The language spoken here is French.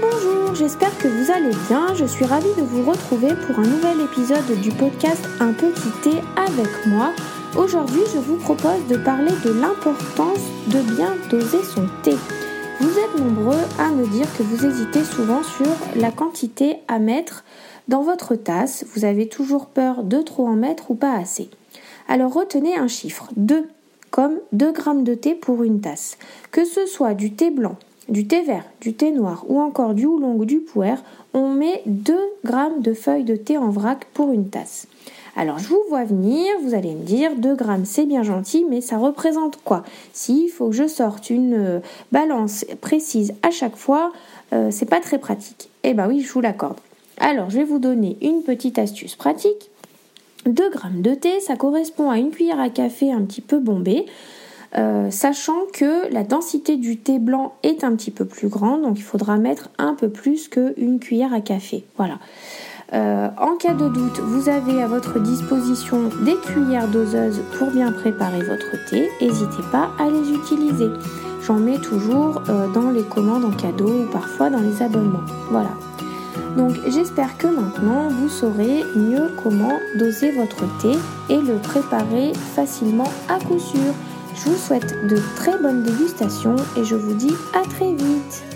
bonjour, j'espère que vous allez bien. Je suis ravie de vous retrouver pour un nouvel épisode du podcast Un petit thé avec moi. Aujourd'hui, je vous propose de parler de l'importance de bien doser son thé. Vous êtes nombreux à me dire que vous hésitez souvent sur la quantité à mettre dans votre tasse. Vous avez toujours peur de trop en mettre ou pas assez. Alors retenez un chiffre, 2, comme 2 grammes de thé pour une tasse. Que ce soit du thé blanc, du thé vert, du thé noir ou encore du houlong ou du puer, on met 2 grammes de feuilles de thé en vrac pour une tasse. Alors je vous vois venir, vous allez me dire 2 grammes c'est bien gentil, mais ça représente quoi? S'il faut que je sorte une euh, balance précise à chaque fois, euh, c'est pas très pratique. Eh ben oui, je vous l'accorde. Alors je vais vous donner une petite astuce pratique. 2 grammes de thé, ça correspond à une cuillère à café un petit peu bombée. Euh, sachant que la densité du thé blanc est un petit peu plus grande, donc il faudra mettre un peu plus qu'une cuillère à café. Voilà. Euh, en cas de doute, vous avez à votre disposition des cuillères doseuses pour bien préparer votre thé. N'hésitez pas à les utiliser. J'en mets toujours euh, dans les commandes en cadeau ou parfois dans les abonnements. Voilà. Donc j'espère que maintenant vous saurez mieux comment doser votre thé et le préparer facilement à coup sûr. Je vous souhaite de très bonnes dégustations et je vous dis à très vite.